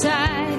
side.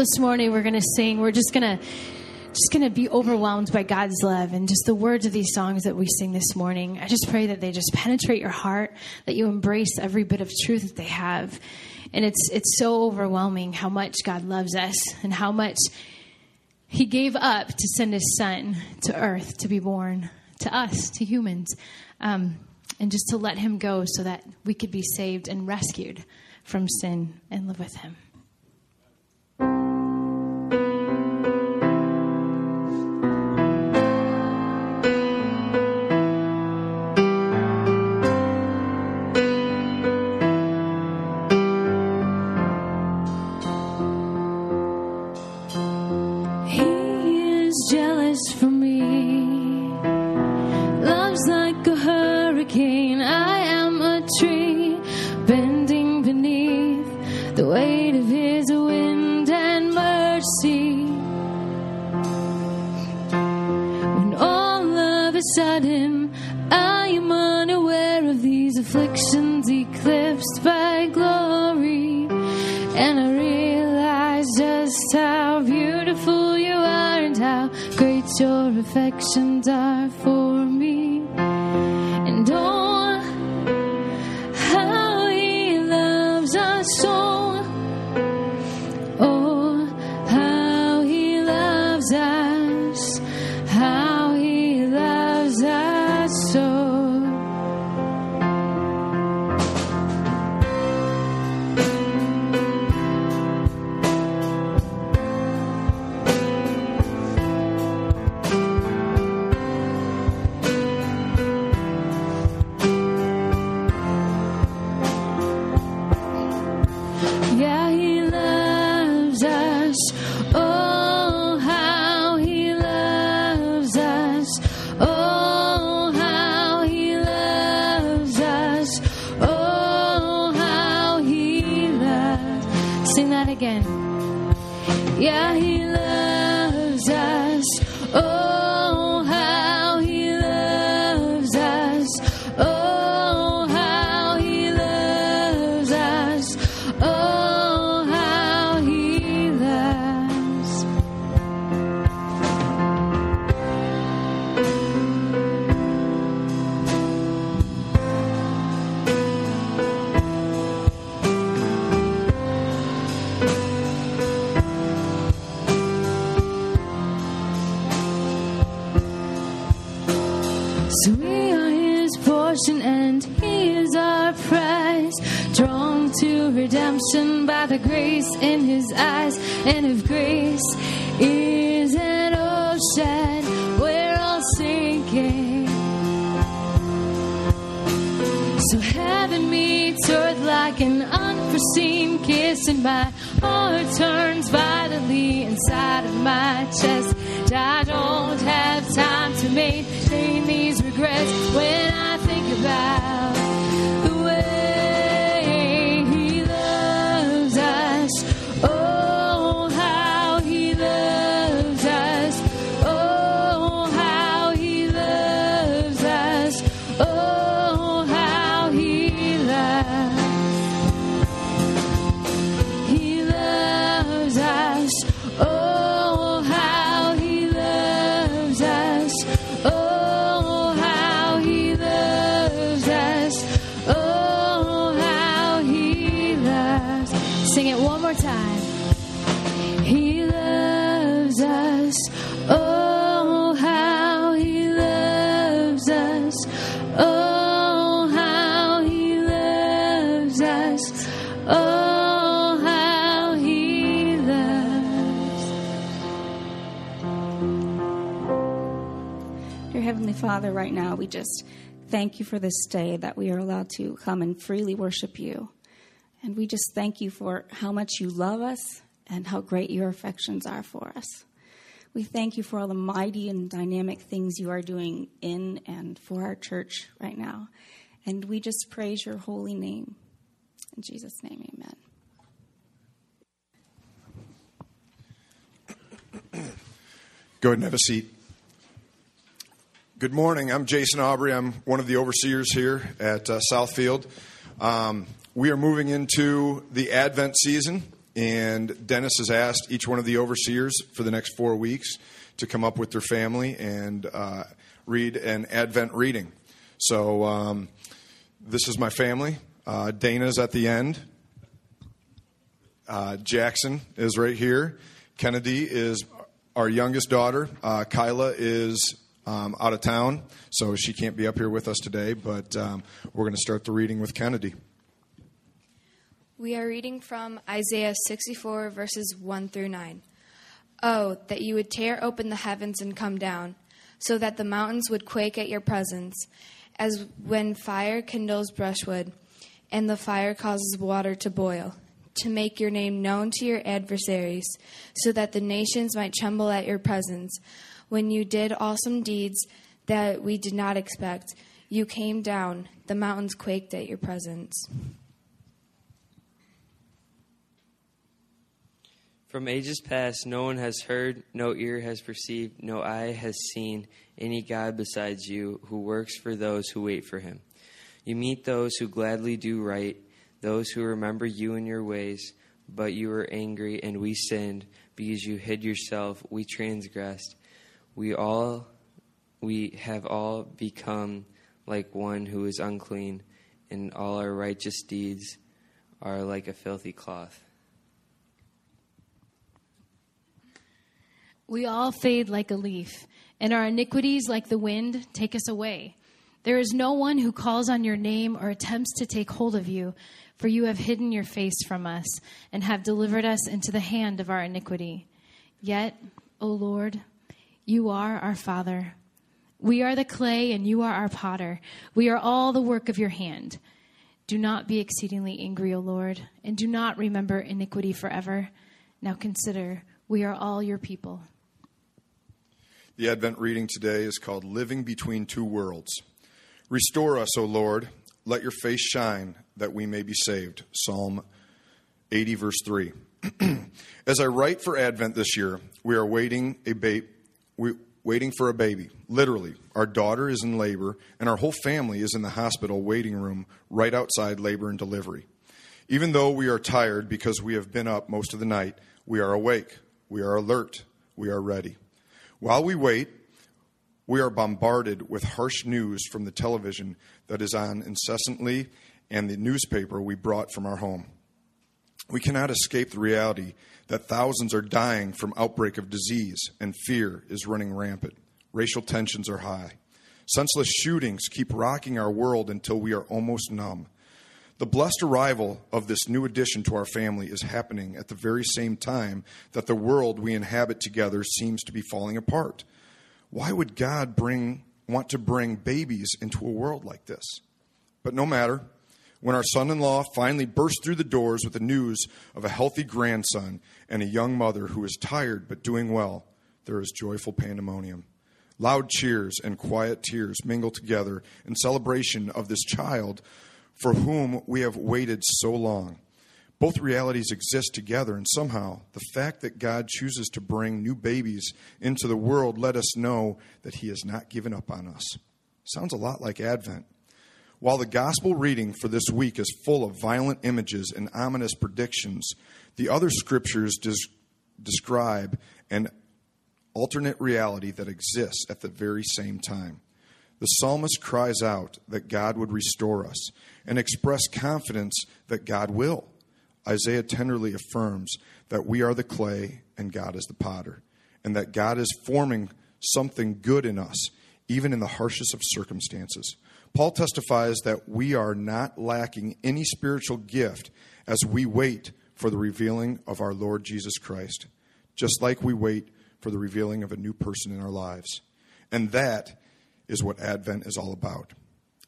this morning we're going to sing. We're just going to just going to be overwhelmed by God's love and just the words of these songs that we sing this morning. I just pray that they just penetrate your heart, that you embrace every bit of truth that they have. And it's it's so overwhelming how much God loves us and how much he gave up to send his son to earth to be born to us, to humans. Um, and just to let him go so that we could be saved and rescued from sin and live with him. him. I am unaware of these afflictions eclipsed by glory, and I realize just how beautiful you are and how great your affections are for. The grace in his eyes. And if grace is an ocean, we're all sinking. So heaven meets earth like an unforeseen kiss, and my heart turns violently inside of my chest. I don't have time to maintain these regrets when Father, right now we just thank you for this day that we are allowed to come and freely worship you. And we just thank you for how much you love us and how great your affections are for us. We thank you for all the mighty and dynamic things you are doing in and for our church right now. And we just praise your holy name. In Jesus' name, amen. Go ahead and have a seat. Good morning. I'm Jason Aubrey. I'm one of the overseers here at uh, Southfield. Um, we are moving into the Advent season, and Dennis has asked each one of the overseers for the next four weeks to come up with their family and uh, read an Advent reading. So, um, this is my family. Uh, Dana's at the end. Uh, Jackson is right here. Kennedy is our youngest daughter. Uh, Kyla is um, out of town, so she can't be up here with us today, but um, we're going to start the reading with Kennedy. We are reading from Isaiah 64, verses 1 through 9. Oh, that you would tear open the heavens and come down, so that the mountains would quake at your presence, as when fire kindles brushwood, and the fire causes water to boil, to make your name known to your adversaries, so that the nations might tremble at your presence. When you did awesome deeds that we did not expect, you came down, the mountains quaked at your presence. From ages past, no one has heard, no ear has perceived, no eye has seen any God besides you who works for those who wait for him. You meet those who gladly do right, those who remember you and your ways, but you were angry and we sinned because you hid yourself, we transgressed. We all we have all become like one who is unclean, and all our righteous deeds are like a filthy cloth. We all fade like a leaf, and our iniquities, like the wind, take us away. There is no one who calls on your name or attempts to take hold of you, for you have hidden your face from us and have delivered us into the hand of our iniquity. Yet, O Lord, you are our Father. We are the clay, and you are our potter. We are all the work of your hand. Do not be exceedingly angry, O Lord, and do not remember iniquity forever. Now consider, we are all your people. The Advent reading today is called Living Between Two Worlds. Restore us, O Lord. Let your face shine that we may be saved. Psalm 80, verse 3. As I write for Advent this year, we are waiting a ba- we, waiting for a baby. Literally, our daughter is in labor, and our whole family is in the hospital waiting room right outside labor and delivery. Even though we are tired because we have been up most of the night, we are awake, we are alert, we are ready. While we wait, we are bombarded with harsh news from the television that is on incessantly and the newspaper we brought from our home. We cannot escape the reality that thousands are dying from outbreak of disease and fear is running rampant. Racial tensions are high. Senseless shootings keep rocking our world until we are almost numb. The blessed arrival of this new addition to our family is happening at the very same time that the world we inhabit together seems to be falling apart. Why would God bring, want to bring babies into a world like this? But no matter. When our son in law finally burst through the doors with the news of a healthy grandson and a young mother who is tired but doing well, there is joyful pandemonium. Loud cheers and quiet tears mingle together in celebration of this child for whom we have waited so long. Both realities exist together, and somehow the fact that God chooses to bring new babies into the world let us know that He has not given up on us. Sounds a lot like Advent. While the gospel reading for this week is full of violent images and ominous predictions, the other scriptures des- describe an alternate reality that exists at the very same time. The psalmist cries out that God would restore us and express confidence that God will. Isaiah tenderly affirms that we are the clay and God is the potter, and that God is forming something good in us, even in the harshest of circumstances. Paul testifies that we are not lacking any spiritual gift as we wait for the revealing of our Lord Jesus Christ, just like we wait for the revealing of a new person in our lives. And that is what Advent is all about.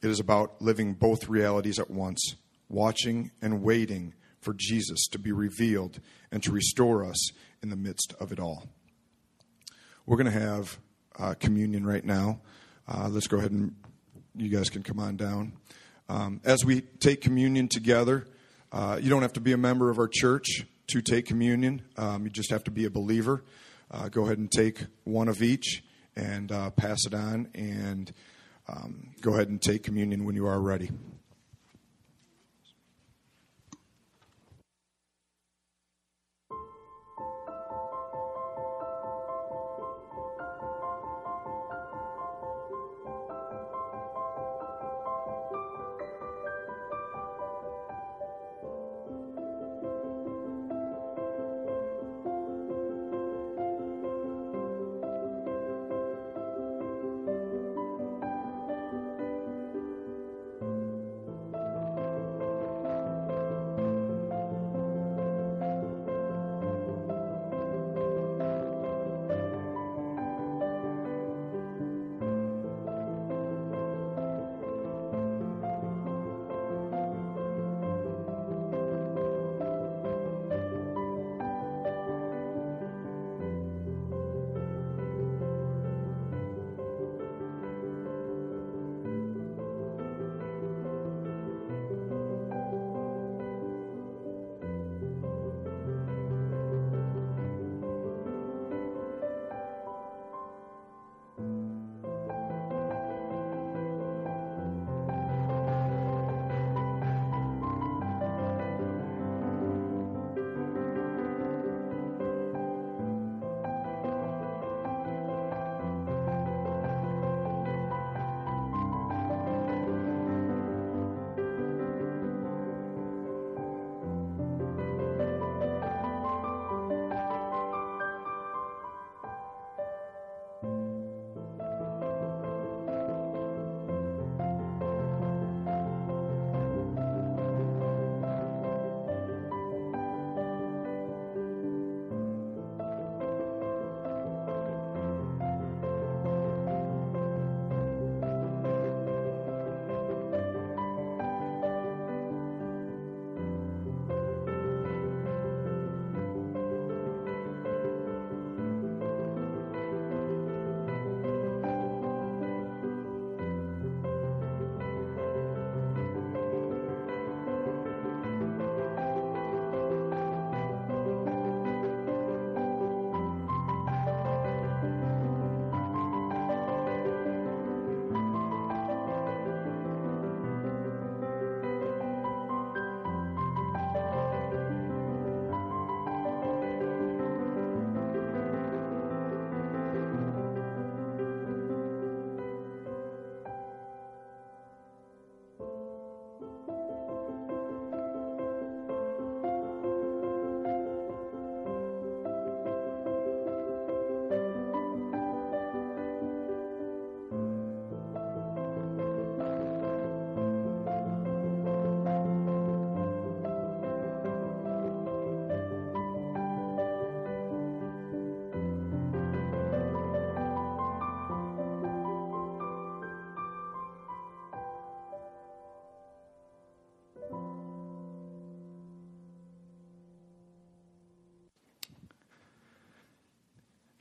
It is about living both realities at once, watching and waiting for Jesus to be revealed and to restore us in the midst of it all. We're going to have uh, communion right now. Uh, let's go ahead and you guys can come on down. Um, as we take communion together, uh, you don't have to be a member of our church to take communion. Um, you just have to be a believer. Uh, go ahead and take one of each and uh, pass it on, and um, go ahead and take communion when you are ready.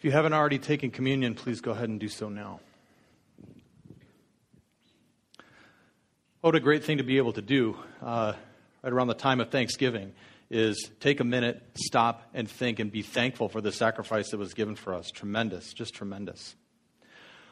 If you haven't already taken communion, please go ahead and do so now. What a great thing to be able to do uh, right around the time of Thanksgiving is take a minute, stop, and think and be thankful for the sacrifice that was given for us. Tremendous, just tremendous.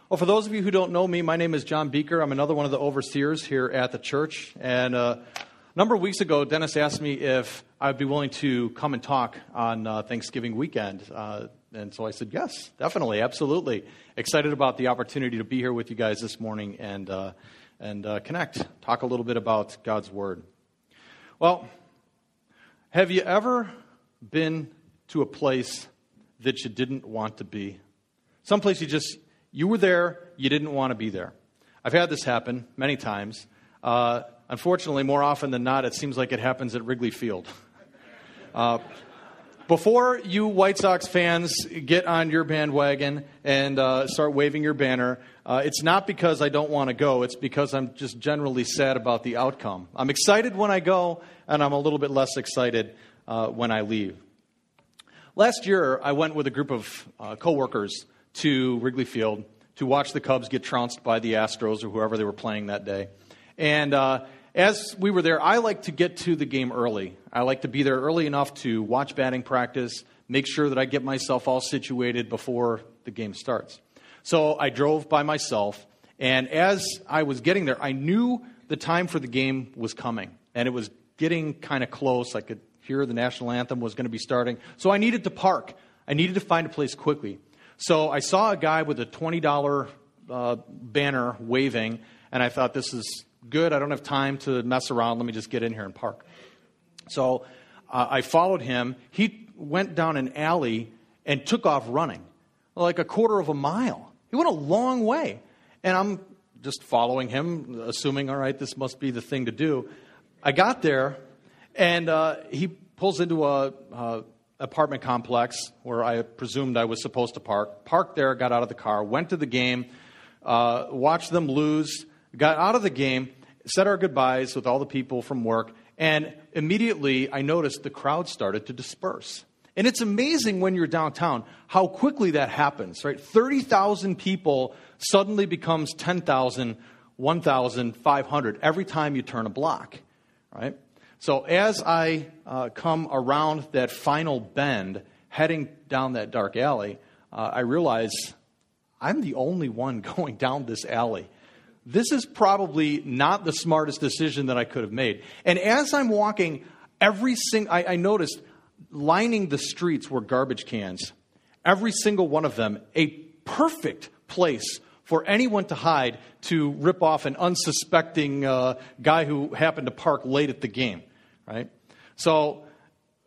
Well, for those of you who don't know me, my name is John Beaker. I'm another one of the overseers here at the church. And uh, a number of weeks ago, Dennis asked me if I'd be willing to come and talk on uh, Thanksgiving weekend. Uh, and so I said, yes, definitely, absolutely. Excited about the opportunity to be here with you guys this morning and, uh, and uh, connect, talk a little bit about God's Word. Well, have you ever been to a place that you didn't want to be? Someplace you just, you were there, you didn't want to be there. I've had this happen many times. Uh, unfortunately, more often than not, it seems like it happens at Wrigley Field. Before you White Sox fans get on your bandwagon and uh, start waving your banner, uh, it's not because I don't want to go. It's because I'm just generally sad about the outcome. I'm excited when I go, and I'm a little bit less excited uh, when I leave. Last year, I went with a group of uh, coworkers to Wrigley Field to watch the Cubs get trounced by the Astros or whoever they were playing that day. And uh, as we were there, I like to get to the game early. I like to be there early enough to watch batting practice, make sure that I get myself all situated before the game starts. So I drove by myself, and as I was getting there, I knew the time for the game was coming, and it was getting kind of close. I could hear the national anthem was going to be starting. So I needed to park. I needed to find a place quickly. So I saw a guy with a $20 uh, banner waving, and I thought, this is good. I don't have time to mess around. Let me just get in here and park. So uh, I followed him. He went down an alley and took off running, like a quarter of a mile. He went a long way. And I'm just following him, assuming, all right, this must be the thing to do. I got there, and uh, he pulls into a uh, apartment complex where I presumed I was supposed to park. Parked there, got out of the car, went to the game, uh, watched them lose, got out of the game, said our goodbyes with all the people from work, and immediately I noticed the crowd started to disperse. And it's amazing when you're downtown how quickly that happens, right? 30,000 people suddenly becomes 10,000, 1,500 every time you turn a block, right? So as I uh, come around that final bend, heading down that dark alley, uh, I realize I'm the only one going down this alley this is probably not the smartest decision that I could have made. And as I'm walking, every single, I, I noticed lining the streets were garbage cans. Every single one of them, a perfect place for anyone to hide to rip off an unsuspecting uh, guy who happened to park late at the game, right? So,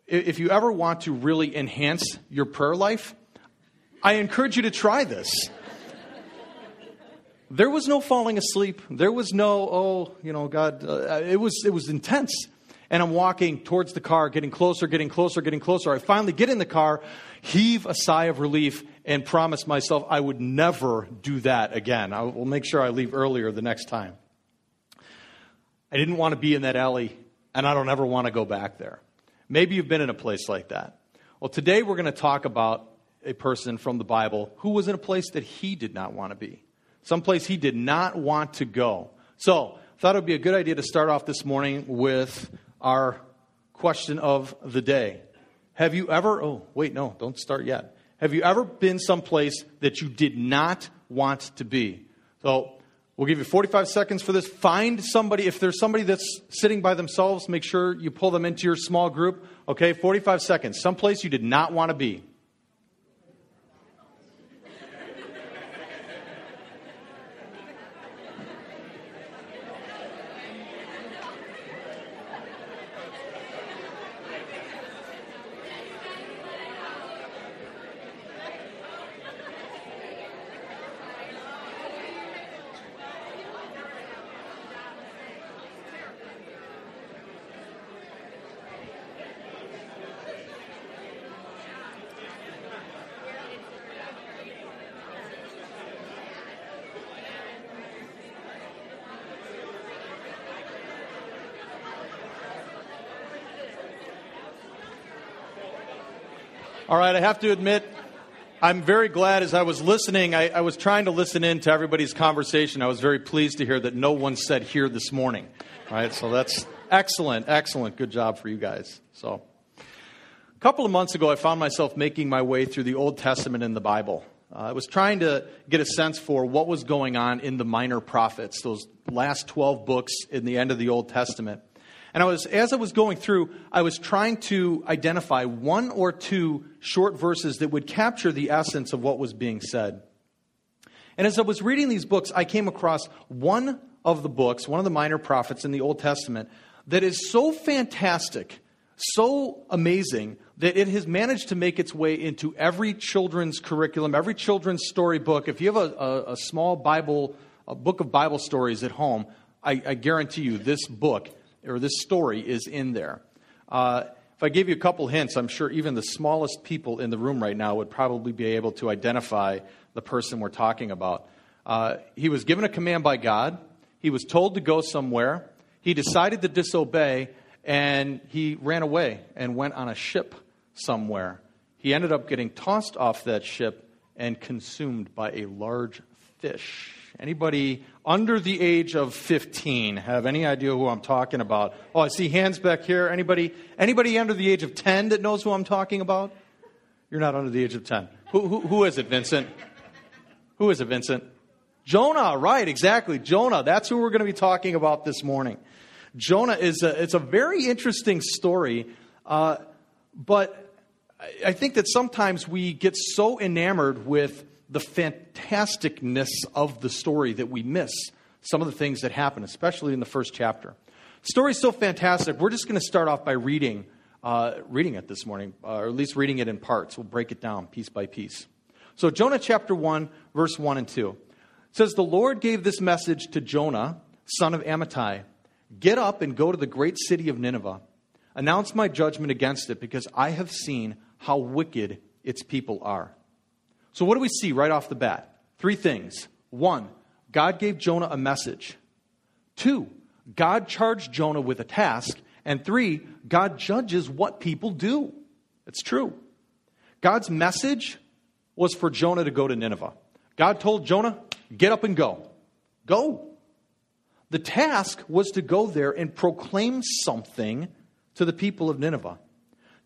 if you ever want to really enhance your prayer life, I encourage you to try this. There was no falling asleep. There was no, oh, you know, God. Uh, it, was, it was intense. And I'm walking towards the car, getting closer, getting closer, getting closer. I finally get in the car, heave a sigh of relief, and promise myself I would never do that again. I will make sure I leave earlier the next time. I didn't want to be in that alley, and I don't ever want to go back there. Maybe you've been in a place like that. Well, today we're going to talk about a person from the Bible who was in a place that he did not want to be someplace he did not want to go. So, I thought it would be a good idea to start off this morning with our question of the day. Have you ever, oh, wait, no, don't start yet. Have you ever been someplace that you did not want to be? So, we'll give you 45 seconds for this. Find somebody, if there's somebody that's sitting by themselves, make sure you pull them into your small group. Okay, 45 seconds. Someplace you did not want to be. All right, I have to admit, I'm very glad as I was listening, I, I, was trying to listen in to everybody's conversation. I was very pleased to hear that no one said here this morning. All right, So that's excellent, excellent. Good job for you guys. So a couple of months ago, I found myself making my way through the Old Testament in the Bible. Uh, I was trying to get a sense for what was going on in the minor prophets, those last 12 books in the end of the Old Testament. And I was, as I was going through, I was trying to identify one or two short verses that would capture the essence of what was being said. And as I was reading these books, I came across one of the books, one of the minor prophets in the Old Testament, that is so fantastic, so amazing, that it has managed to make its way into every children's curriculum, every children's storybook. If you have a, a, a small Bible, a book of Bible stories at home, I, I guarantee you this book or this story is in there. Uh, if I gave you a couple hints, I'm sure even the smallest people in the room right now would probably be able to identify the person we're talking about. Uh, he was given a command by God. He was told to go somewhere. He decided to disobey, and he ran away and went on a ship somewhere. He ended up getting tossed off that ship and consumed by a large fish. Anybody under the age of 15 have any idea who I'm talking about? Oh, I see hands back here. Anybody, anybody under the age of 10 that knows who I'm talking about? You're not under the age of 10. Who, who, who is it, Vincent? Who is it, Vincent? Jonah, right, exactly. Jonah. That's who we're going to be talking about this morning. Jonah is a, it's a very interesting story, uh, but I think that sometimes we get so enamored with the fantasticness of the story that we miss some of the things that happen, especially in the first chapter. The story's so fantastic. We're just going to start off by reading, uh, reading it this morning, uh, or at least reading it in parts. We'll break it down piece by piece. So, Jonah chapter 1, verse 1 and 2 says, The Lord gave this message to Jonah, son of Amittai Get up and go to the great city of Nineveh. Announce my judgment against it, because I have seen how wicked its people are. So, what do we see right off the bat? Three things. One, God gave Jonah a message. Two, God charged Jonah with a task. And three, God judges what people do. It's true. God's message was for Jonah to go to Nineveh. God told Jonah, get up and go. Go. The task was to go there and proclaim something to the people of Nineveh,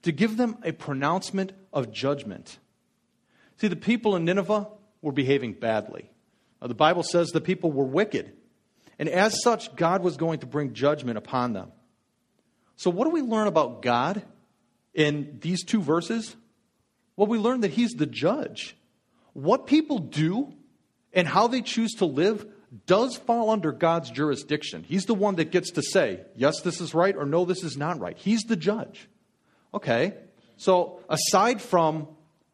to give them a pronouncement of judgment. See, the people in Nineveh were behaving badly. The Bible says the people were wicked. And as such, God was going to bring judgment upon them. So, what do we learn about God in these two verses? Well, we learn that He's the judge. What people do and how they choose to live does fall under God's jurisdiction. He's the one that gets to say, yes, this is right, or no, this is not right. He's the judge. Okay, so aside from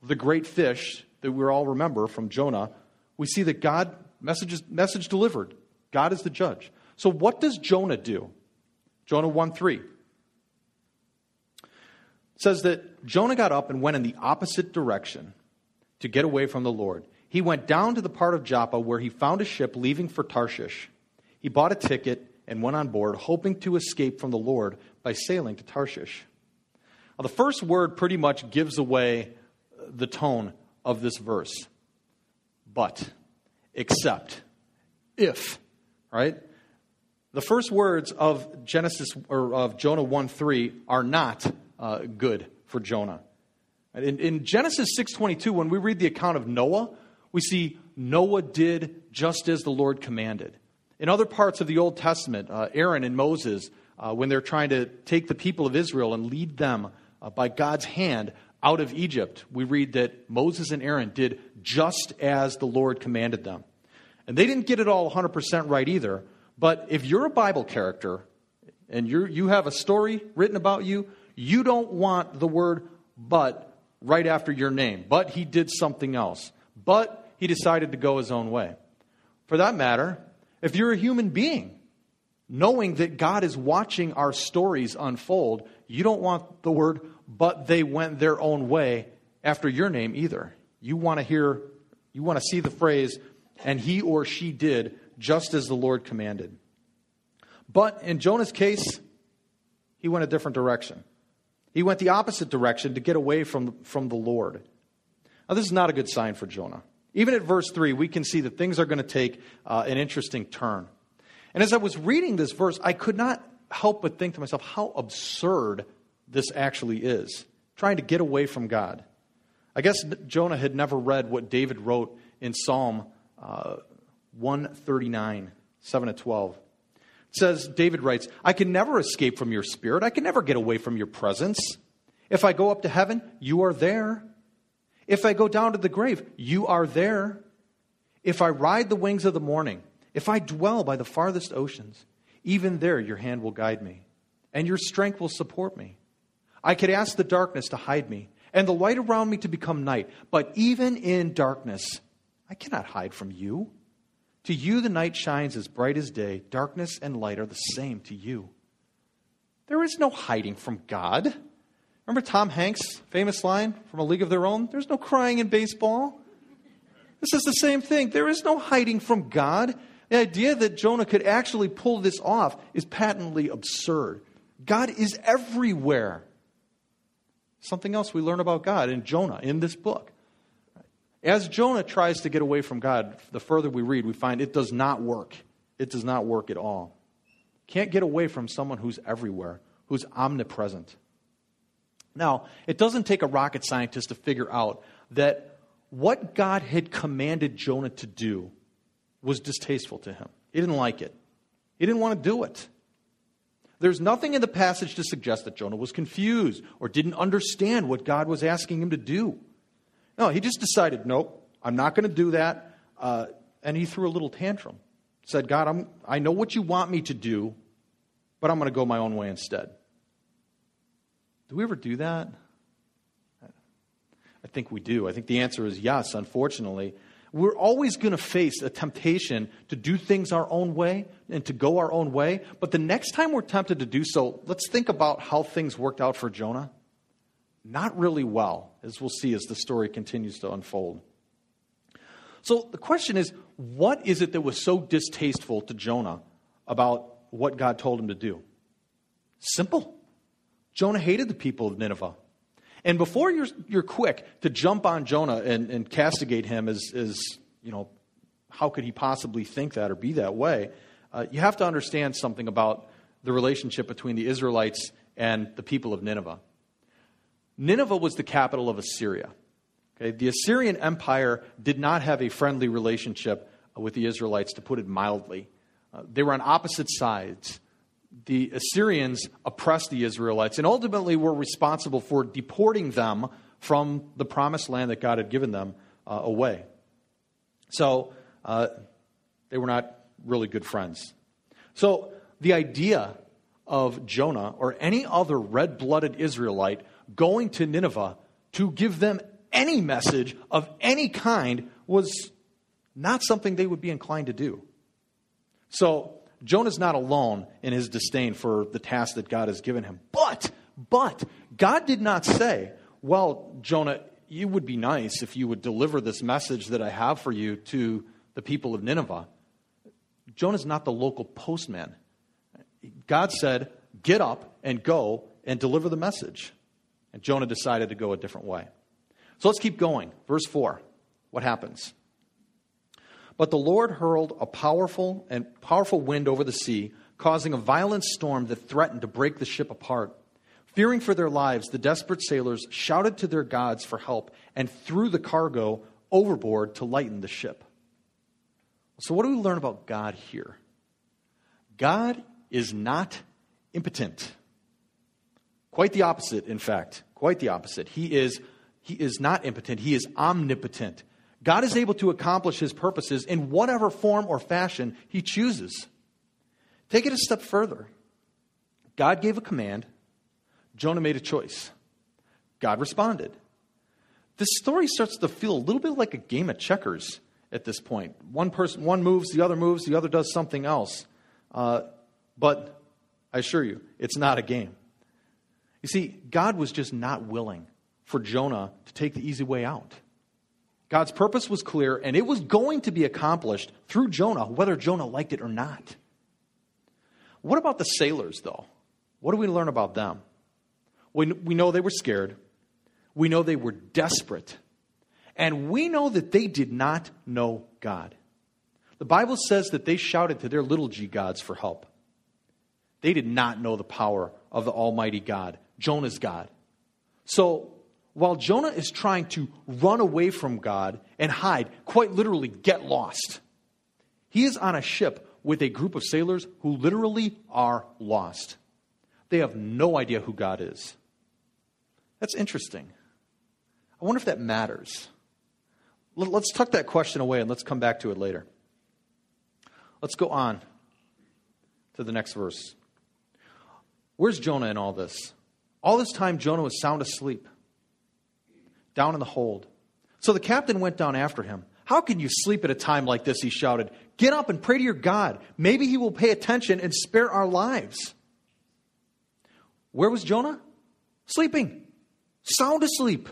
the great fish that we all remember from Jonah, we see that God, message, message delivered. God is the judge. So what does Jonah do? Jonah 1 3 says that Jonah got up and went in the opposite direction to get away from the Lord. He went down to the part of Joppa where he found a ship leaving for Tarshish. He bought a ticket and went on board, hoping to escape from the Lord by sailing to Tarshish. Now, the first word pretty much gives away the tone of this verse. But, except, if, right? The first words of Genesis or of Jonah 1 3 are not uh, good for Jonah. In, in Genesis 6:22, when we read the account of Noah, we see Noah did just as the Lord commanded. In other parts of the Old Testament, uh, Aaron and Moses, uh, when they're trying to take the people of Israel and lead them uh, by God's hand out of Egypt, we read that Moses and Aaron did just as the Lord commanded them. And they didn't get it all 100% right either. But if you're a Bible character and you you have a story written about you, you don't want the word but right after your name. But he did something else. But he decided to go his own way. For that matter, if you're a human being, knowing that God is watching our stories unfold, you don't want the word but they went their own way after your name either. You want to hear, you want to see the phrase, and he or she did just as the Lord commanded. But in Jonah's case, he went a different direction. He went the opposite direction to get away from, from the Lord. Now, this is not a good sign for Jonah. Even at verse 3, we can see that things are going to take uh, an interesting turn. And as I was reading this verse, I could not help but think to myself how absurd this actually is trying to get away from God. I guess Jonah had never read what David wrote in Psalm uh, 139, 7 to 12. It says, David writes, I can never escape from your spirit. I can never get away from your presence. If I go up to heaven, you are there. If I go down to the grave, you are there. If I ride the wings of the morning, if I dwell by the farthest oceans, even there your hand will guide me, and your strength will support me. I could ask the darkness to hide me, and the light around me to become night, but even in darkness, I cannot hide from you. To you, the night shines as bright as day. Darkness and light are the same to you. There is no hiding from God. Remember Tom Hanks' famous line from A League of Their Own? There's no crying in baseball. This is the same thing. There is no hiding from God. The idea that Jonah could actually pull this off is patently absurd. God is everywhere. Something else we learn about God in Jonah in this book. As Jonah tries to get away from God, the further we read, we find it does not work. It does not work at all. Can't get away from someone who's everywhere, who's omnipresent. Now, it doesn't take a rocket scientist to figure out that what God had commanded Jonah to do was distasteful to him. He didn't like it, he didn't want to do it. There's nothing in the passage to suggest that Jonah was confused or didn't understand what God was asking him to do. No, he just decided, nope, I'm not going to do that. Uh, and he threw a little tantrum. Said, God, I'm, I know what you want me to do, but I'm going to go my own way instead. Do we ever do that? I think we do. I think the answer is yes, unfortunately. We're always going to face a temptation to do things our own way and to go our own way. But the next time we're tempted to do so, let's think about how things worked out for Jonah. Not really well, as we'll see as the story continues to unfold. So the question is what is it that was so distasteful to Jonah about what God told him to do? Simple. Jonah hated the people of Nineveh. And before you're, you're quick to jump on Jonah and, and castigate him as, as, you know, how could he possibly think that or be that way, uh, you have to understand something about the relationship between the Israelites and the people of Nineveh. Nineveh was the capital of Assyria. Okay? The Assyrian Empire did not have a friendly relationship with the Israelites, to put it mildly. Uh, they were on opposite sides. The Assyrians oppressed the Israelites and ultimately were responsible for deporting them from the promised land that God had given them uh, away. So uh, they were not really good friends. So the idea of Jonah or any other red blooded Israelite going to Nineveh to give them any message of any kind was not something they would be inclined to do. So, Jonah's not alone in his disdain for the task that God has given him. But, but, God did not say, well, Jonah, you would be nice if you would deliver this message that I have for you to the people of Nineveh. Jonah's not the local postman. God said, get up and go and deliver the message. And Jonah decided to go a different way. So let's keep going. Verse 4. What happens? But the Lord hurled a powerful and powerful wind over the sea, causing a violent storm that threatened to break the ship apart. Fearing for their lives, the desperate sailors shouted to their gods for help and threw the cargo overboard to lighten the ship. So, what do we learn about God here? God is not impotent. Quite the opposite, in fact. Quite the opposite. He is, he is not impotent, he is omnipotent. God is able to accomplish his purposes in whatever form or fashion he chooses. Take it a step further. God gave a command, Jonah made a choice. God responded. This story starts to feel a little bit like a game of checkers at this point. One person, one moves, the other moves, the other does something else. Uh, but I assure you, it's not a game. You see, God was just not willing for Jonah to take the easy way out. God's purpose was clear, and it was going to be accomplished through Jonah, whether Jonah liked it or not. What about the sailors, though? What do we learn about them? We, we know they were scared. We know they were desperate. And we know that they did not know God. The Bible says that they shouted to their little g gods for help. They did not know the power of the Almighty God, Jonah's God. So while Jonah is trying to run away from God and hide, quite literally get lost, he is on a ship with a group of sailors who literally are lost. They have no idea who God is. That's interesting. I wonder if that matters. Let's tuck that question away and let's come back to it later. Let's go on to the next verse. Where's Jonah in all this? All this time, Jonah was sound asleep, down in the hold. So the captain went down after him. How can you sleep at a time like this? He shouted. Get up and pray to your God. Maybe he will pay attention and spare our lives. Where was Jonah? Sleeping, sound asleep.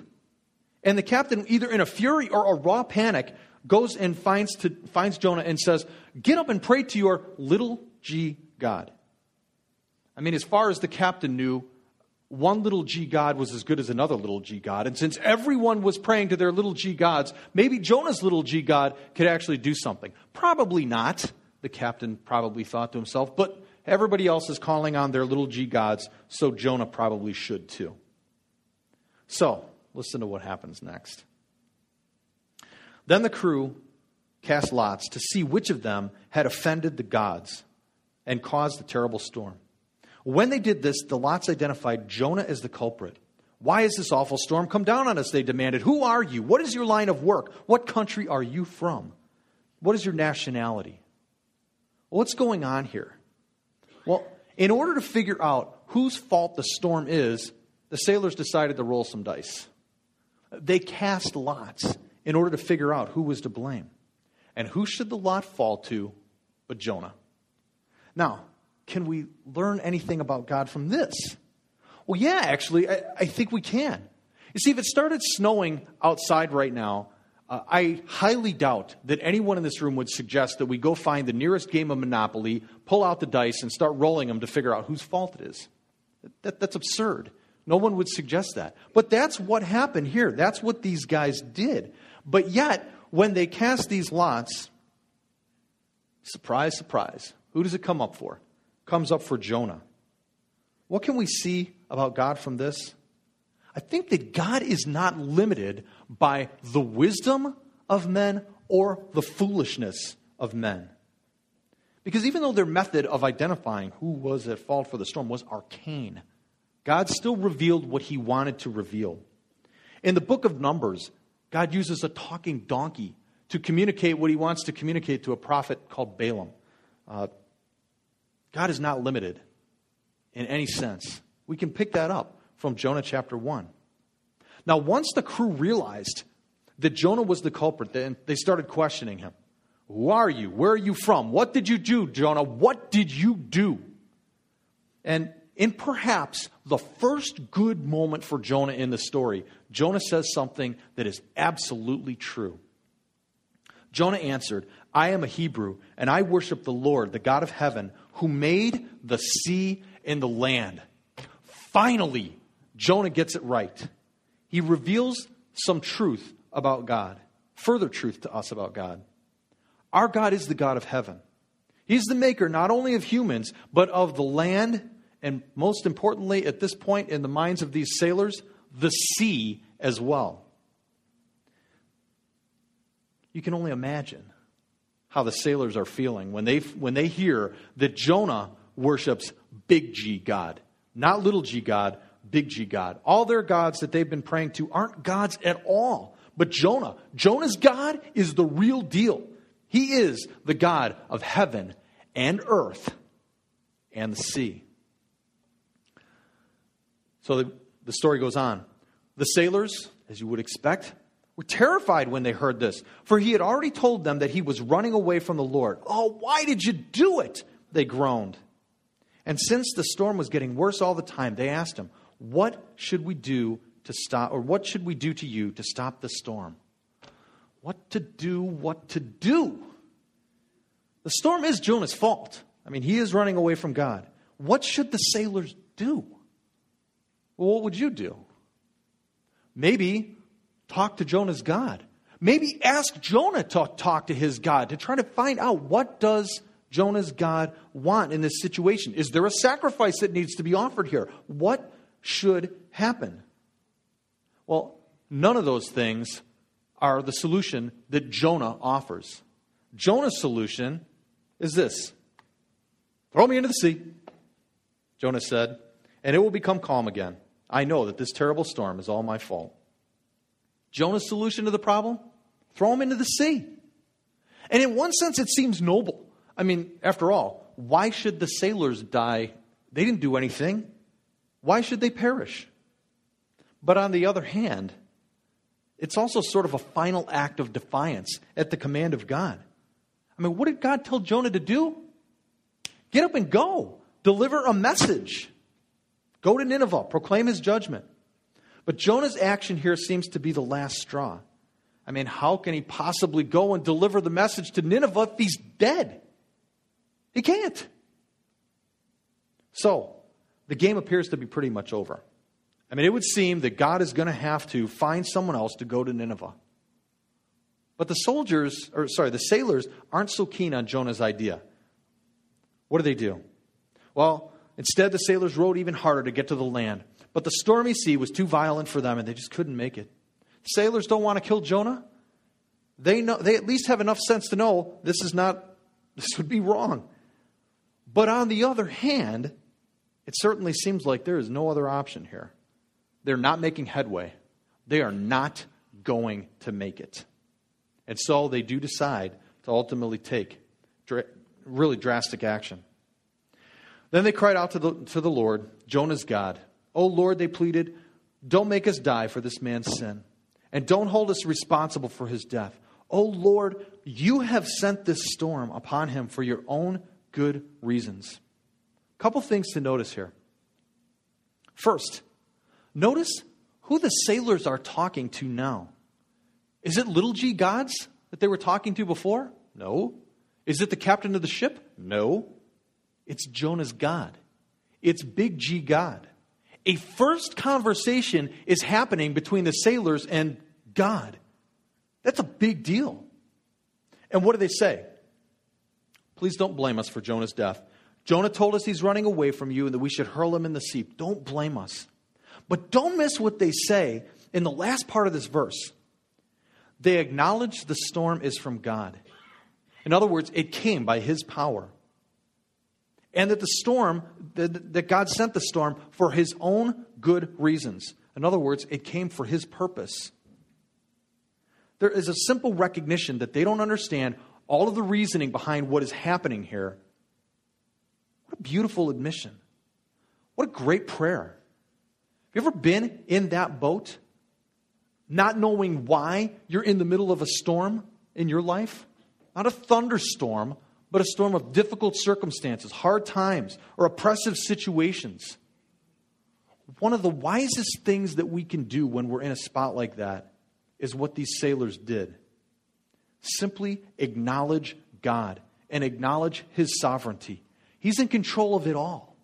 And the captain, either in a fury or a raw panic, goes and finds, to, finds Jonah and says, Get up and pray to your little g God. I mean, as far as the captain knew, one little g God was as good as another little g God. And since everyone was praying to their little g gods, maybe Jonah's little g God could actually do something. Probably not, the captain probably thought to himself, but everybody else is calling on their little g gods, so Jonah probably should too. So, listen to what happens next. Then the crew cast lots to see which of them had offended the gods and caused the terrible storm. When they did this, the lots identified Jonah as the culprit. Why has this awful storm come down on us? They demanded. Who are you? What is your line of work? What country are you from? What is your nationality? What's going on here? Well, in order to figure out whose fault the storm is, the sailors decided to roll some dice. They cast lots in order to figure out who was to blame. And who should the lot fall to but Jonah? Now, can we learn anything about God from this? Well, yeah, actually, I, I think we can. You see, if it started snowing outside right now, uh, I highly doubt that anyone in this room would suggest that we go find the nearest game of Monopoly, pull out the dice, and start rolling them to figure out whose fault it is. That, that's absurd. No one would suggest that. But that's what happened here. That's what these guys did. But yet, when they cast these lots, surprise, surprise, who does it come up for? Comes up for Jonah. What can we see about God from this? I think that God is not limited by the wisdom of men or the foolishness of men. Because even though their method of identifying who was at fault for the storm was arcane, God still revealed what he wanted to reveal. In the book of Numbers, God uses a talking donkey to communicate what he wants to communicate to a prophet called Balaam. Uh, God is not limited in any sense. We can pick that up from Jonah chapter 1. Now, once the crew realized that Jonah was the culprit, then they started questioning him. Who are you? Where are you from? What did you do, Jonah? What did you do? And in perhaps the first good moment for Jonah in the story, Jonah says something that is absolutely true. Jonah answered, I am a Hebrew, and I worship the Lord, the God of heaven, who made the sea and the land. Finally, Jonah gets it right. He reveals some truth about God, further truth to us about God. Our God is the God of heaven. He's the maker not only of humans, but of the land, and most importantly, at this point in the minds of these sailors, the sea as well. You can only imagine how the sailors are feeling when they, when they hear that Jonah worships big G God, not little g God, big G God. All their gods that they've been praying to aren't gods at all. But Jonah, Jonah's God is the real deal. He is the God of heaven and earth and the sea. So the, the story goes on. The sailors, as you would expect, were terrified when they heard this, for he had already told them that he was running away from the Lord. Oh, why did you do it? They groaned. And since the storm was getting worse all the time, they asked him, What should we do to stop, or what should we do to you to stop the storm? What to do, what to do? The storm is Jonah's fault. I mean, he is running away from God. What should the sailors do? Well, what would you do? Maybe talk to Jonah's God. Maybe ask Jonah to talk to his God to try to find out what does Jonah's God want in this situation? Is there a sacrifice that needs to be offered here? What should happen? Well, none of those things are the solution that Jonah offers. Jonah's solution is this throw me into the sea, Jonah said, and it will become calm again. I know that this terrible storm is all my fault. Jonah's solution to the problem? Throw him into the sea. And in one sense, it seems noble. I mean, after all, why should the sailors die? They didn't do anything. Why should they perish? But on the other hand, it's also sort of a final act of defiance at the command of God. I mean, what did God tell Jonah to do? Get up and go. Deliver a message. Go to Nineveh, proclaim his judgment. But Jonah's action here seems to be the last straw. I mean, how can he possibly go and deliver the message to Nineveh if he's dead? He can't. So, the game appears to be pretty much over. I mean, it would seem that God is going to have to find someone else to go to Nineveh. But the soldiers, or sorry, the sailors aren't so keen on Jonah's idea. What do they do? Well, instead, the sailors rowed even harder to get to the land. But the stormy sea was too violent for them, and they just couldn't make it. Sailors don't want to kill Jonah. They, know, they at least have enough sense to know this is not, this would be wrong. But on the other hand, it certainly seems like there is no other option here. They're not making headway. They are not going to make it. And so they do decide to ultimately take really drastic action. Then they cried out to the, to the Lord, Jonah's God. Oh Lord, they pleaded, don't make us die for this man's sin, and don't hold us responsible for his death. Oh Lord, you have sent this storm upon him for your own good reasons. Couple things to notice here. First, notice who the sailors are talking to now. Is it little g gods that they were talking to before? No. Is it the captain of the ship? No. It's Jonah's God. It's big G God. A first conversation is happening between the sailors and God. That's a big deal. And what do they say? Please don't blame us for Jonah's death. Jonah told us he's running away from you and that we should hurl him in the sea. Don't blame us. But don't miss what they say in the last part of this verse. They acknowledge the storm is from God. In other words, it came by his power. And that the storm, that God sent the storm for his own good reasons. In other words, it came for his purpose. There is a simple recognition that they don't understand all of the reasoning behind what is happening here. What a beautiful admission. What a great prayer. Have you ever been in that boat, not knowing why you're in the middle of a storm in your life? Not a thunderstorm, but a storm of difficult circumstances, hard times, or oppressive situations. One of the wisest things that we can do when we're in a spot like that is what these sailors did. Simply acknowledge God and acknowledge His sovereignty. He's in control of it all.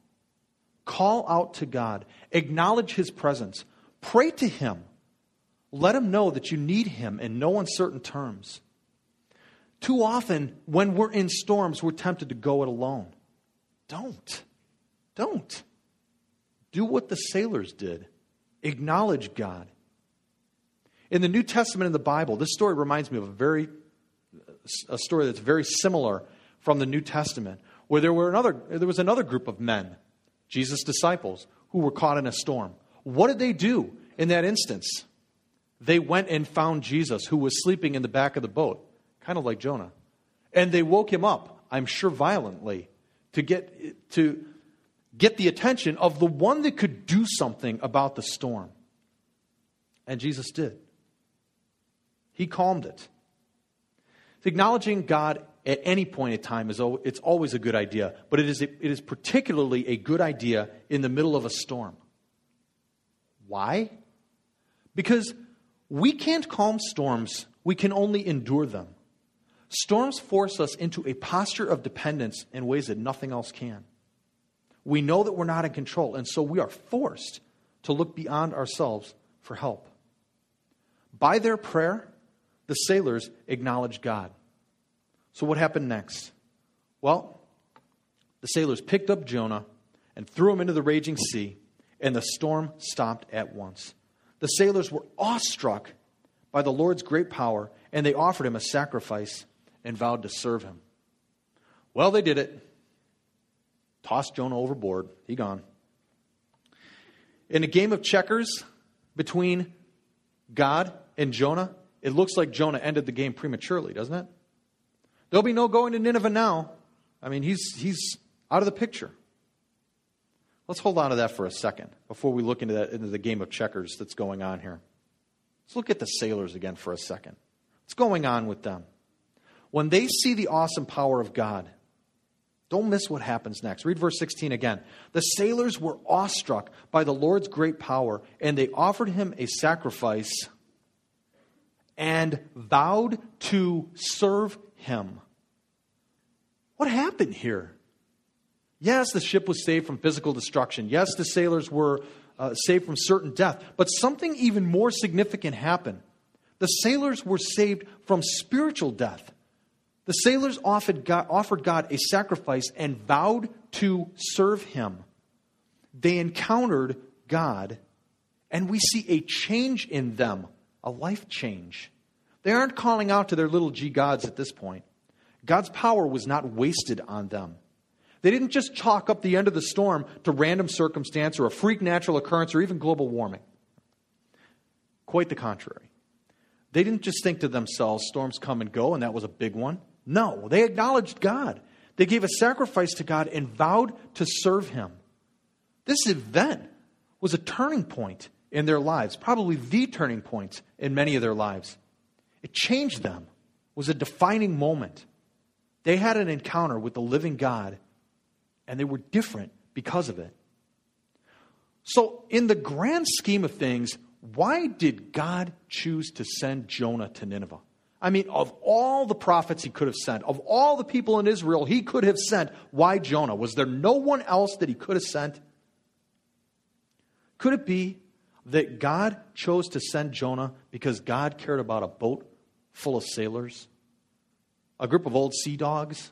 Call out to God, acknowledge His presence, pray to Him. Let Him know that you need Him in no uncertain terms. Too often, when we're in storms, we're tempted to go it alone. Don't. Don't. Do what the sailors did acknowledge God. In the New Testament in the Bible, this story reminds me of a very a story that's very similar from the New Testament, where there were another there was another group of men, Jesus' disciples, who were caught in a storm. What did they do in that instance? They went and found Jesus, who was sleeping in the back of the boat kind of like Jonah. And they woke him up, I'm sure violently, to get, to get the attention of the one that could do something about the storm. And Jesus did. He calmed it. Acknowledging God at any point in time is it's always a good idea, but it is, it is particularly a good idea in the middle of a storm. Why? Because we can't calm storms, we can only endure them. Storms force us into a posture of dependence in ways that nothing else can. We know that we're not in control, and so we are forced to look beyond ourselves for help. By their prayer, the sailors acknowledged God. So, what happened next? Well, the sailors picked up Jonah and threw him into the raging sea, and the storm stopped at once. The sailors were awestruck by the Lord's great power, and they offered him a sacrifice and vowed to serve him. Well, they did it. Tossed Jonah overboard. He gone. In a game of checkers between God and Jonah, it looks like Jonah ended the game prematurely, doesn't it? There'll be no going to Nineveh now. I mean, he's, he's out of the picture. Let's hold on to that for a second before we look into, that, into the game of checkers that's going on here. Let's look at the sailors again for a second. What's going on with them? When they see the awesome power of God, don't miss what happens next. Read verse 16 again. The sailors were awestruck by the Lord's great power, and they offered him a sacrifice and vowed to serve him. What happened here? Yes, the ship was saved from physical destruction. Yes, the sailors were uh, saved from certain death. But something even more significant happened. The sailors were saved from spiritual death. The sailors offered God, offered God a sacrifice and vowed to serve him. They encountered God, and we see a change in them, a life change. They aren't calling out to their little g gods at this point. God's power was not wasted on them. They didn't just chalk up the end of the storm to random circumstance or a freak natural occurrence or even global warming. Quite the contrary. They didn't just think to themselves, storms come and go, and that was a big one. No, they acknowledged God. They gave a sacrifice to God and vowed to serve Him. This event was a turning point in their lives, probably the turning point in many of their lives. It changed them, was a defining moment. They had an encounter with the living God, and they were different because of it. So, in the grand scheme of things, why did God choose to send Jonah to Nineveh? I mean, of all the prophets he could have sent, of all the people in Israel he could have sent, why Jonah? Was there no one else that he could have sent? Could it be that God chose to send Jonah because God cared about a boat full of sailors? A group of old sea dogs?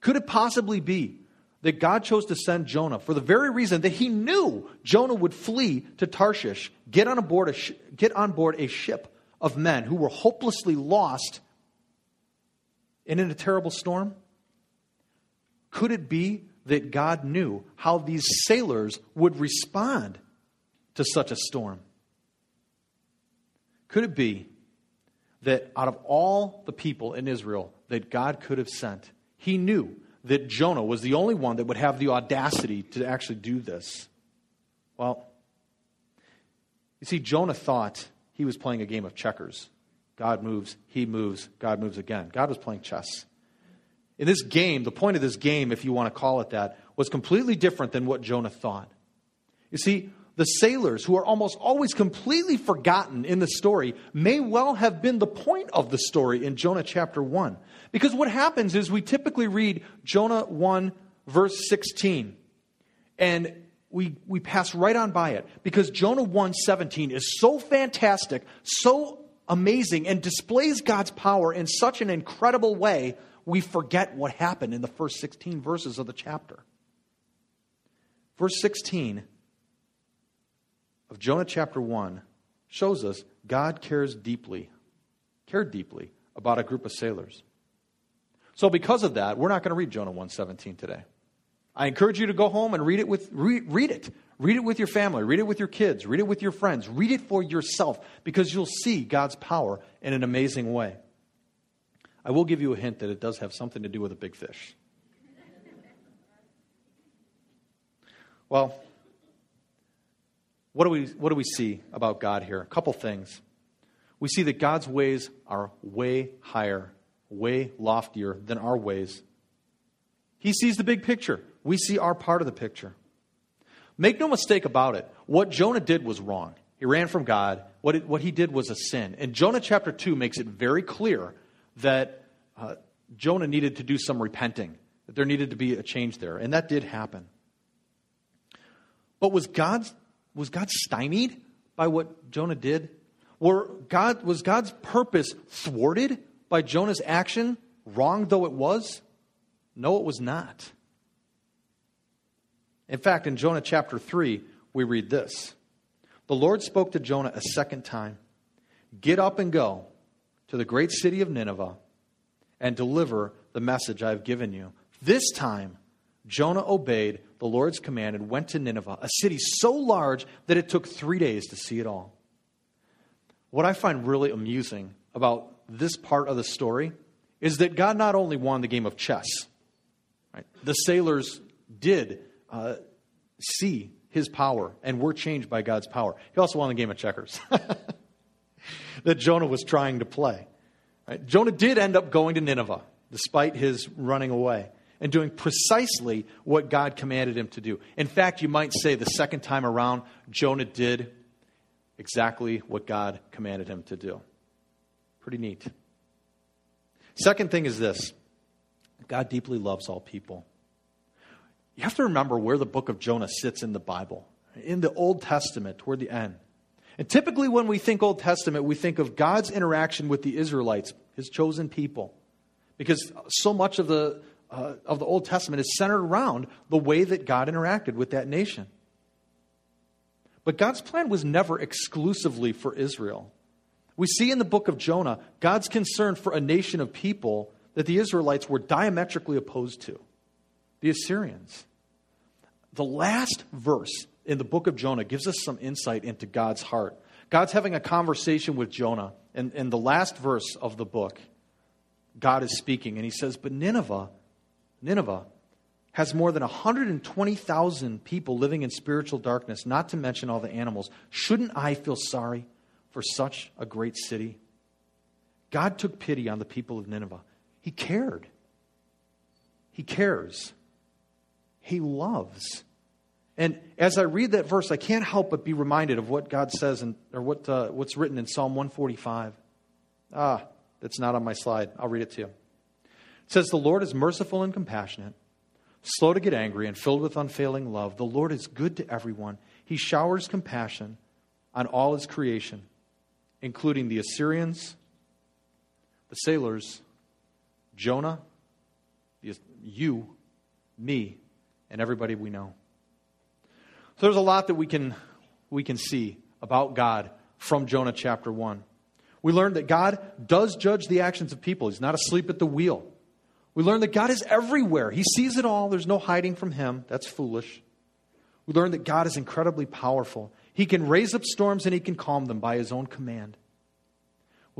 Could it possibly be that God chose to send Jonah for the very reason that he knew Jonah would flee to Tarshish, get on, board a sh- get on board a ship of men who were hopelessly lost and in a terrible storm? Could it be that God knew how these sailors would respond to such a storm? Could it be that out of all the people in Israel that God could have sent, he knew that Jonah was the only one that would have the audacity to actually do this? Well, you see, Jonah thought he was playing a game of checkers. God moves, he moves, God moves again. God was playing chess. In this game, the point of this game, if you want to call it that, was completely different than what Jonah thought. You see, the sailors, who are almost always completely forgotten in the story, may well have been the point of the story in Jonah chapter 1. Because what happens is we typically read Jonah 1, verse 16, and we, we pass right on by it because Jonah 1:17 is so fantastic, so amazing, and displays God's power in such an incredible way, we forget what happened in the first 16 verses of the chapter. Verse 16 of Jonah chapter 1 shows us God cares deeply, cared deeply about a group of sailors. So because of that, we're not going to read Jonah 1:17 today. I encourage you to go home and read it with read, read it. Read it with your family, read it with your kids, read it with your friends, read it for yourself because you'll see God's power in an amazing way. I will give you a hint that it does have something to do with a big fish. Well, what do we what do we see about God here? A couple things. We see that God's ways are way higher, way loftier than our ways. He sees the big picture we see our part of the picture. Make no mistake about it. What Jonah did was wrong. He ran from God. What, it, what he did was a sin. And Jonah chapter 2 makes it very clear that uh, Jonah needed to do some repenting, that there needed to be a change there. And that did happen. But was God, was God stymied by what Jonah did? Were God, was God's purpose thwarted by Jonah's action, wrong though it was? No, it was not. In fact, in Jonah chapter 3, we read this The Lord spoke to Jonah a second time Get up and go to the great city of Nineveh and deliver the message I have given you. This time, Jonah obeyed the Lord's command and went to Nineveh, a city so large that it took three days to see it all. What I find really amusing about this part of the story is that God not only won the game of chess, right? the sailors did uh, see his power and were changed by God's power. He also won the game of checkers that Jonah was trying to play. Right? Jonah did end up going to Nineveh despite his running away and doing precisely what God commanded him to do. In fact, you might say the second time around, Jonah did exactly what God commanded him to do. Pretty neat. Second thing is this God deeply loves all people. You have to remember where the book of Jonah sits in the Bible, in the Old Testament, toward the end. And typically, when we think Old Testament, we think of God's interaction with the Israelites, his chosen people, because so much of the, uh, of the Old Testament is centered around the way that God interacted with that nation. But God's plan was never exclusively for Israel. We see in the book of Jonah God's concern for a nation of people that the Israelites were diametrically opposed to the Assyrians. The last verse in the book of Jonah gives us some insight into God's heart. God's having a conversation with Jonah, and in the last verse of the book, God is speaking, and he says, But Nineveh, Nineveh, has more than 120,000 people living in spiritual darkness, not to mention all the animals. Shouldn't I feel sorry for such a great city? God took pity on the people of Nineveh. He cared. He cares. He loves. And as I read that verse, I can't help but be reminded of what God says, in, or what, uh, what's written in Psalm 145. Ah, that's not on my slide. I'll read it to you. It says, The Lord is merciful and compassionate slow to get angry, and filled with unfailing love. The Lord is good to everyone. He showers compassion on all his creation, including the Assyrians, the sailors, Jonah, you, me, and everybody we know. So there's a lot that we can, we can see about God from Jonah chapter 1. We learned that God does judge the actions of people. He's not asleep at the wheel. We learn that God is everywhere. He sees it all. There's no hiding from Him. That's foolish. We learn that God is incredibly powerful. He can raise up storms and He can calm them by His own command.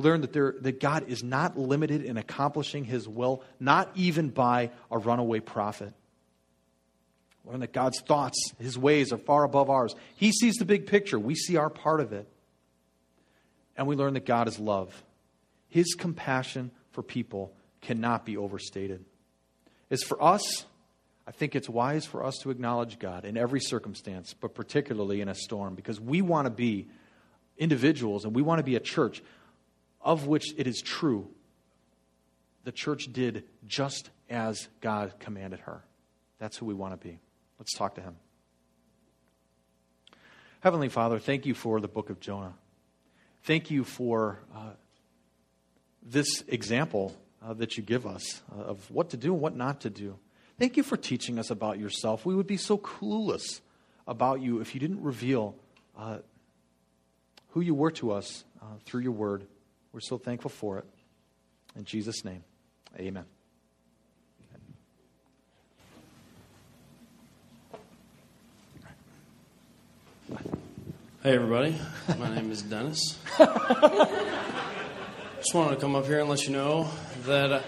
Learn that, there, that God is not limited in accomplishing His will, not even by a runaway prophet. Learn that God's thoughts, His ways are far above ours. He sees the big picture, we see our part of it. And we learn that God is love. His compassion for people cannot be overstated. As for us, I think it's wise for us to acknowledge God in every circumstance, but particularly in a storm, because we want to be individuals and we want to be a church of which it is true the church did just as God commanded her. That's who we want to be. Let's talk to Him. Heavenly Father, thank you for the book of Jonah. Thank you for uh, this example uh, that you give us uh, of what to do and what not to do. Thank you for teaching us about yourself. We would be so clueless about you if you didn't reveal uh, who you were to us uh, through your word. We're so thankful for it. In Jesus' name, amen. Hey, everybody. My name is Dennis. Just wanted to come up here and let you know that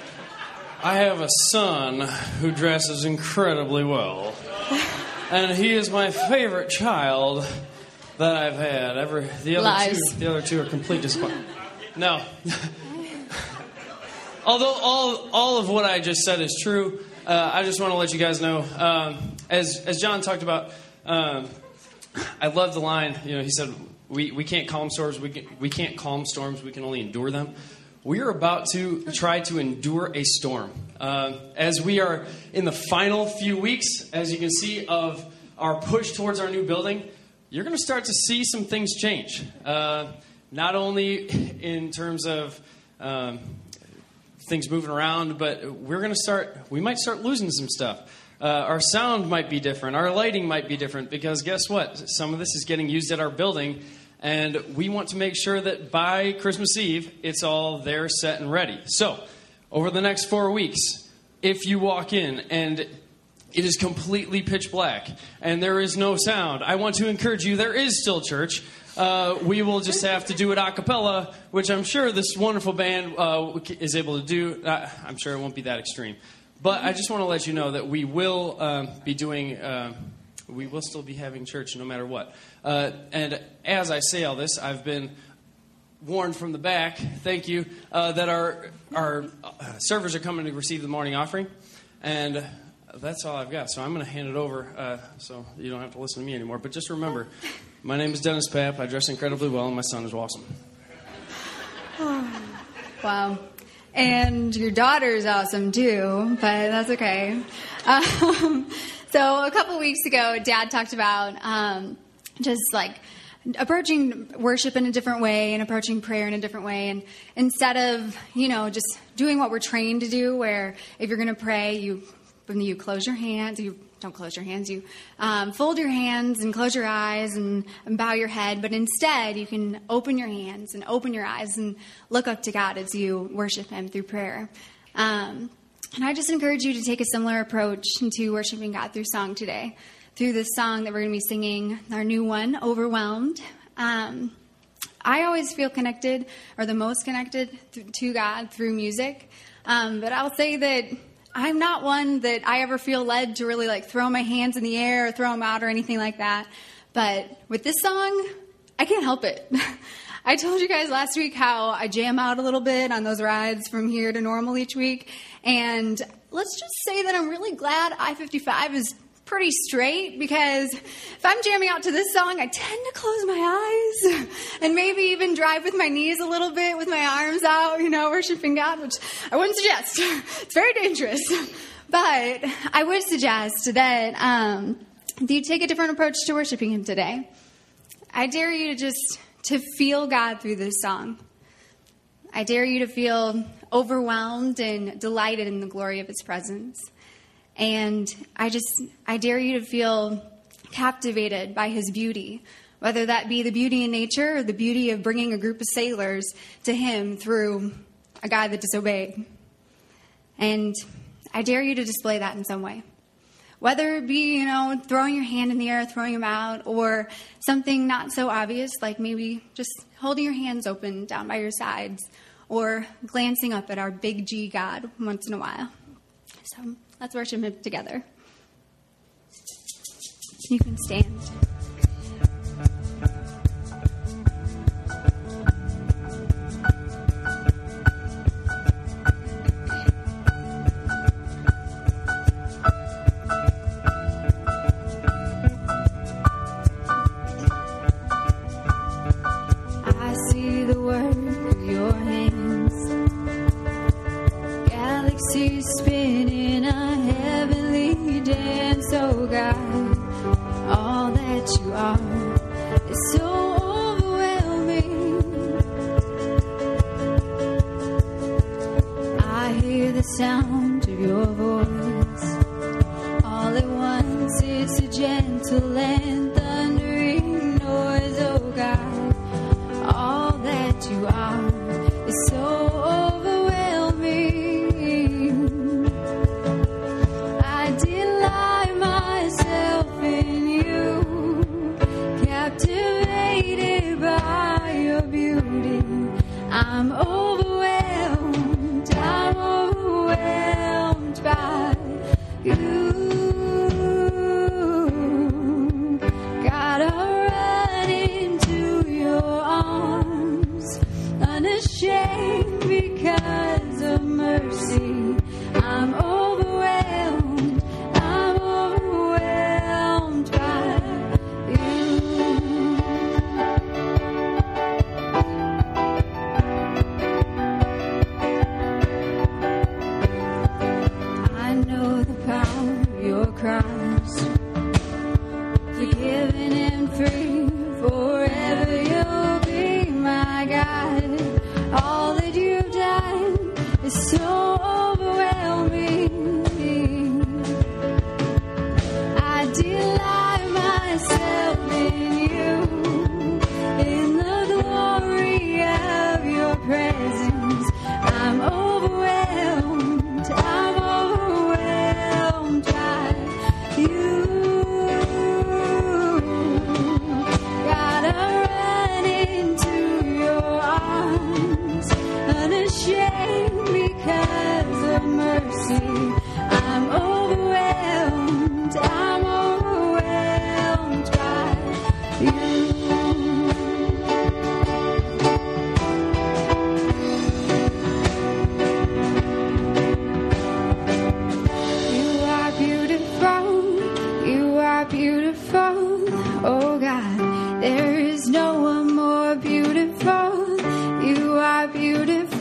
I have a son who dresses incredibly well. And he is my favorite child that I've had. Ever the other Lies. two the other two are complete disappointment. No. Although all all of what I just said is true, uh, I just want to let you guys know. Um, as as John talked about, um, I love the line. You know, he said, "We we can't calm storms. We can, we can't calm storms. We can only endure them." We are about to try to endure a storm. Uh, as we are in the final few weeks, as you can see, of our push towards our new building, you're going to start to see some things change. Uh, not only in terms of um, things moving around, but we're going to start, we might start losing some stuff. Uh, our sound might be different, our lighting might be different, because guess what? Some of this is getting used at our building, and we want to make sure that by Christmas Eve, it's all there, set, and ready. So, over the next four weeks, if you walk in and it is completely pitch black and there is no sound, I want to encourage you there is still church. Uh, we will just have to do it a cappella, which I'm sure this wonderful band uh, is able to do. Uh, I'm sure it won't be that extreme. But I just want to let you know that we will um, be doing, uh, we will still be having church no matter what. Uh, and as I say all this, I've been warned from the back, thank you, uh, that our, our servers are coming to receive the morning offering. And that's all I've got. So I'm going to hand it over uh, so you don't have to listen to me anymore. But just remember, my name is Dennis Papp. I dress incredibly well, and my son is awesome. Wow. And your daughter is awesome too, but that's okay. Um, so a couple weeks ago, Dad talked about um, just like approaching worship in a different way and approaching prayer in a different way. And instead of, you know, just doing what we're trained to do, where if you're going to pray, you you close your hands, you don't close your hands, you um, fold your hands and close your eyes and, and, bow your head, but instead you can open your hands and open your eyes and look up to God as you worship Him through prayer. Um, and I just encourage you to take a similar approach to worshiping God through song today, through this song that we're going to be singing, our new one, Overwhelmed. Um, I always feel connected, or the most connected to God through music. Um, but I'll say that I'm not one that I ever feel led to really like throw my hands in the air or throw them out or anything like that. But with this song, I can't help it. I told you guys last week how I jam out a little bit on those rides from here to normal each week. And let's just say that I'm really glad I 55 is pretty straight because if I'm jamming out to this song, I tend to close my eyes and maybe even drive with my knees a little bit with my arms out, you know, worshiping God, which I wouldn't suggest. It's very dangerous. But I would suggest that um, you take a different approach to worshiping Him today. I dare you to just to feel God through this song. I dare you to feel overwhelmed and delighted in the glory of His presence. And I just, I dare you to feel captivated by his beauty, whether that be the beauty in nature or the beauty of bringing a group of sailors to him through a guy that disobeyed. And I dare you to display that in some way. Whether it be, you know, throwing your hand in the air, throwing them out, or something not so obvious, like maybe just holding your hands open down by your sides, or glancing up at our big G God once in a while. So Let's worship Him together. You can stand.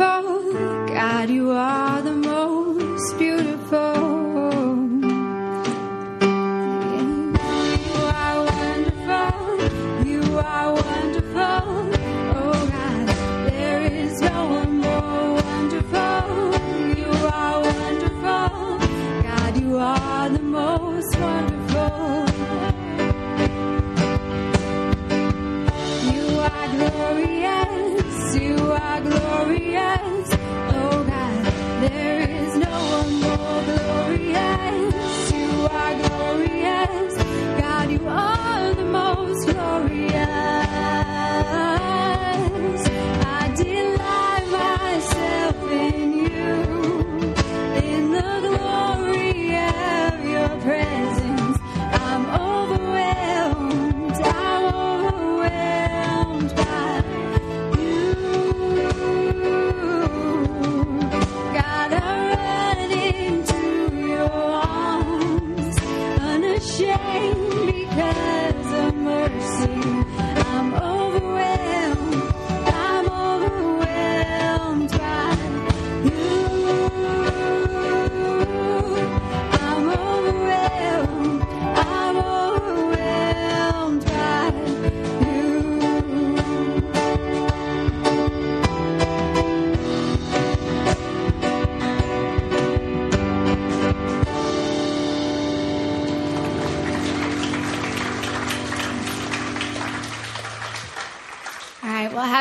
fuck, God, you are.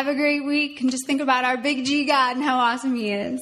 Have a great week and just think about our big G God and how awesome He is.